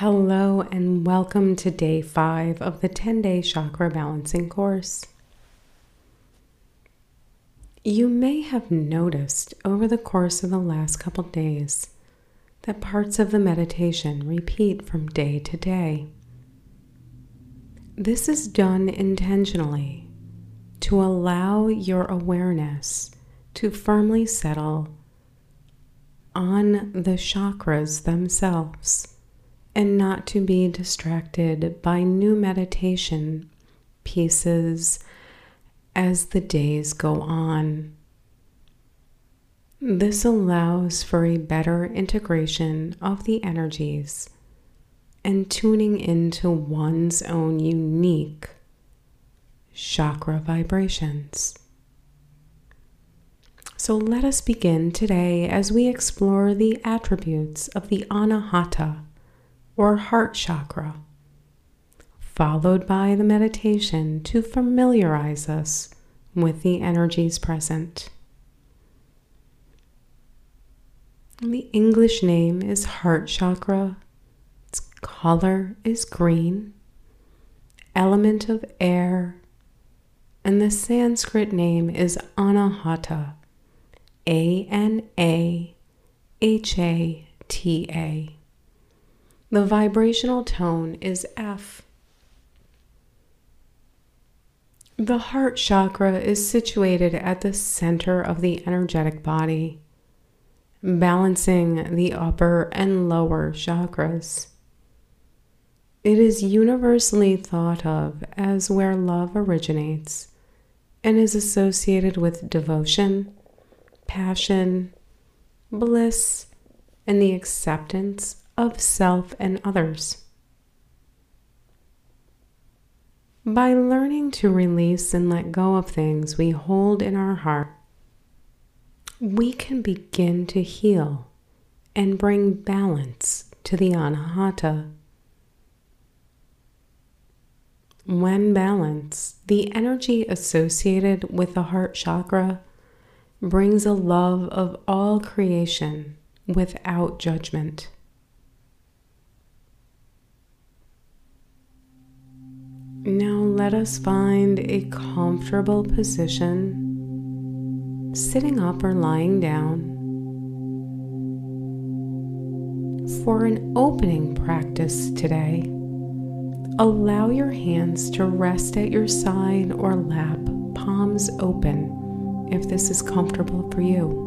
Hello, and welcome to day five of the 10 day chakra balancing course. You may have noticed over the course of the last couple days that parts of the meditation repeat from day to day. This is done intentionally to allow your awareness to firmly settle on the chakras themselves and not to be distracted by new meditation pieces as the days go on. This allows for a better integration of the energies and tuning into one's own unique chakra vibrations. So let us begin today as we explore the attributes of the Anahata or heart chakra, followed by the meditation to familiarize us with the energies present. The English name is heart chakra. Its color is green, element of air, and the Sanskrit name is Anahata. A N A H A T A. The vibrational tone is F. The heart chakra is situated at the center of the energetic body, balancing the upper and lower chakras. It is universally thought of as where love originates and is associated with devotion, passion, bliss, and the acceptance of self and others. By learning to release and let go of things we hold in our heart, we can begin to heal and bring balance to the anahata. When balanced, the energy associated with the heart chakra brings a love of all creation without judgment. Now let us find a comfortable position, sitting up or lying down. For an opening practice today, allow your hands to rest at your side or lap, palms open, if this is comfortable for you.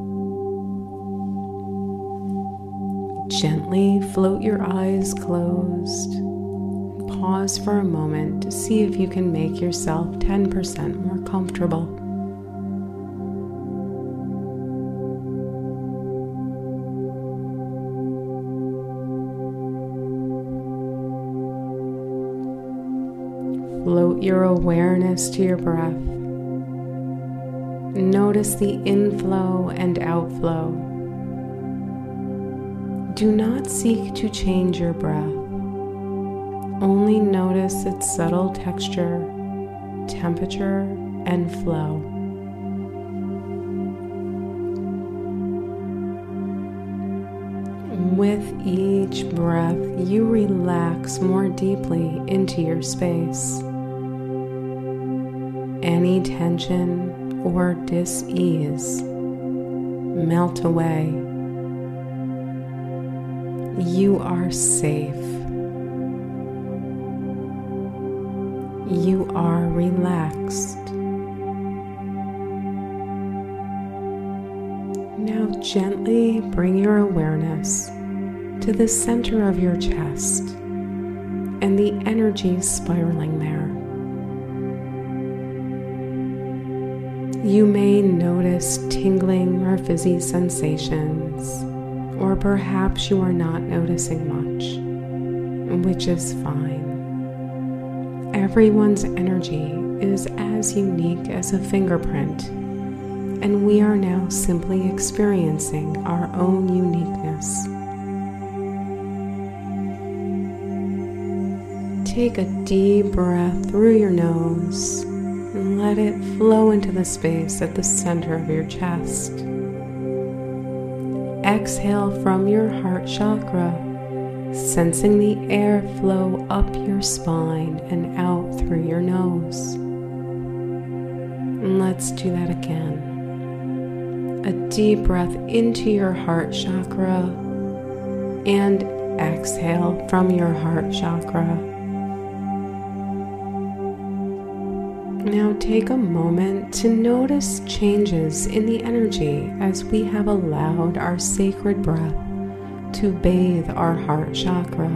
Gently float your eyes closed pause for a moment to see if you can make yourself 10% more comfortable. Float your awareness to your breath. Notice the inflow and outflow. Do not seek to change your breath. Notice its subtle texture, temperature, and flow. With each breath, you relax more deeply into your space. Any tension or dis ease melt away. You are safe. You are relaxed. Now, gently bring your awareness to the center of your chest and the energy spiraling there. You may notice tingling or fizzy sensations, or perhaps you are not noticing much, which is fine. Everyone's energy is as unique as a fingerprint, and we are now simply experiencing our own uniqueness. Take a deep breath through your nose and let it flow into the space at the center of your chest. Exhale from your heart chakra sensing the air flow up your spine and out through your nose. And let's do that again. A deep breath into your heart chakra and exhale from your heart chakra. Now take a moment to notice changes in the energy as we have allowed our sacred breath to bathe our heart chakra.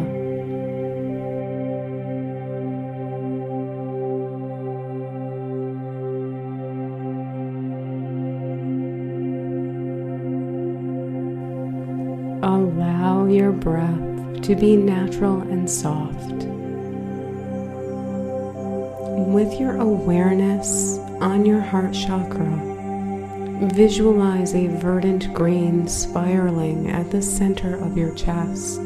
Allow your breath to be natural and soft. With your awareness on your heart chakra, Visualize a verdant green spiraling at the center of your chest.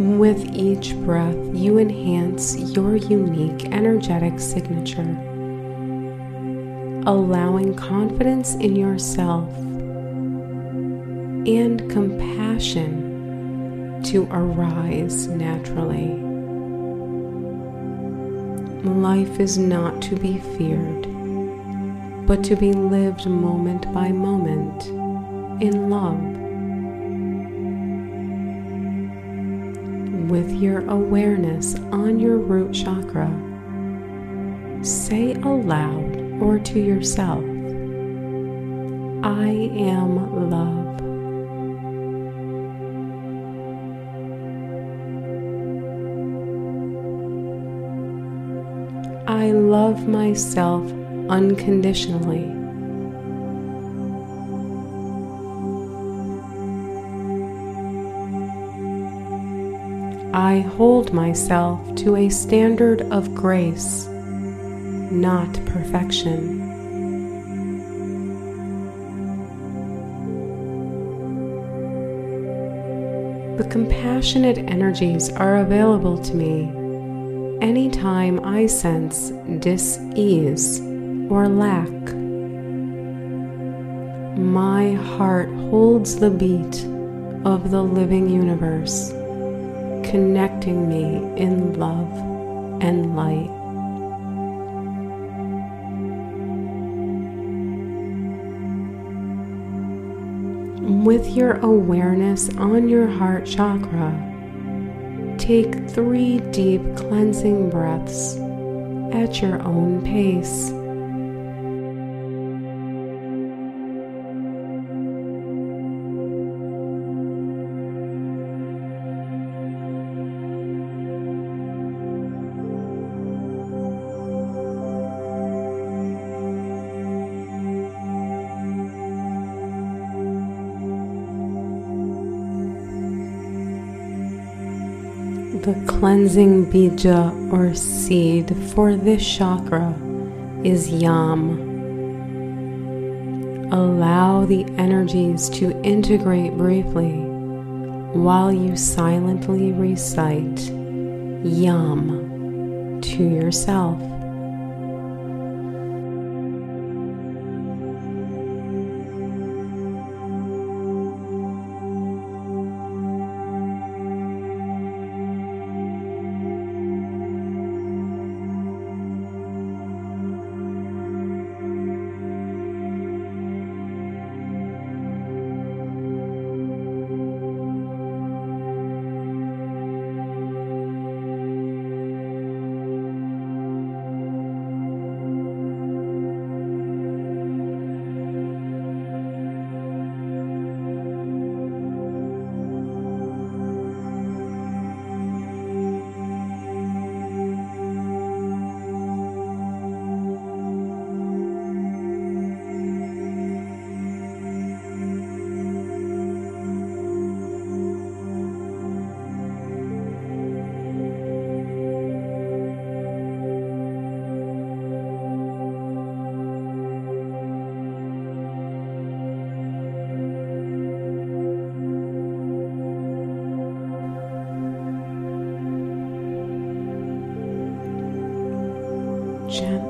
With each breath, you enhance your unique energetic signature, allowing confidence in yourself and compassion to arise naturally. Life is not to be feared, but to be lived moment by moment in love. With your awareness on your root chakra, say aloud or to yourself, I am love. I love myself unconditionally. I hold myself to a standard of grace, not perfection. The compassionate energies are available to me anytime I sense dis-ease or lack. My heart holds the beat of the living universe, connecting me in love and light. With your awareness on your heart chakra, take three deep cleansing breaths at your own pace. The cleansing bija or seed for this chakra is yam. Allow the energies to integrate briefly while you silently recite yam to yourself.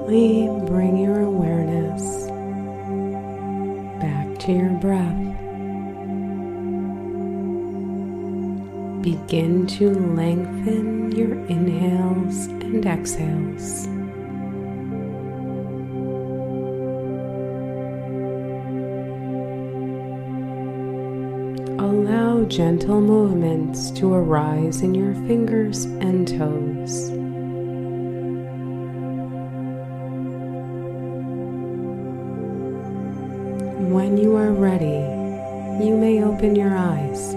gently bring your awareness back to your breath. Begin to lengthen your inhales and exhales. Allow gentle movements to arise in your fingers and toes. When you are ready, you may open your eyes.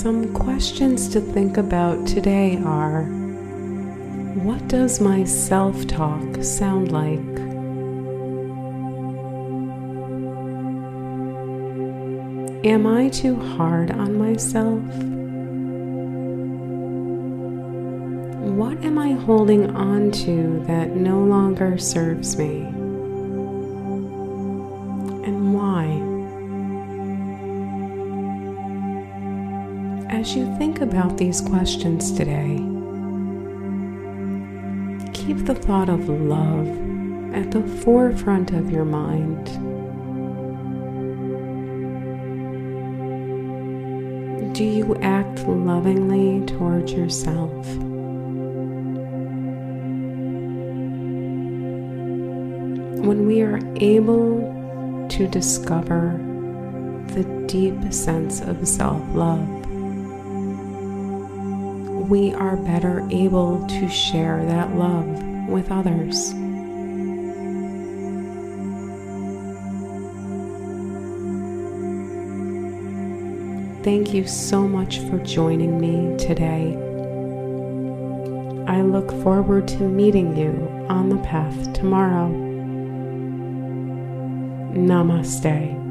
Some questions to think about today are What does my self talk sound like? Am I too hard on myself? What am I holding on to that no longer serves me? And why? As you think about these questions today, keep the thought of love at the forefront of your mind. Do you act lovingly towards yourself? When we are able to discover the deep sense of self love, we are better able to share that love with others. Thank you so much for joining me today. I look forward to meeting you on the path tomorrow. Namaste.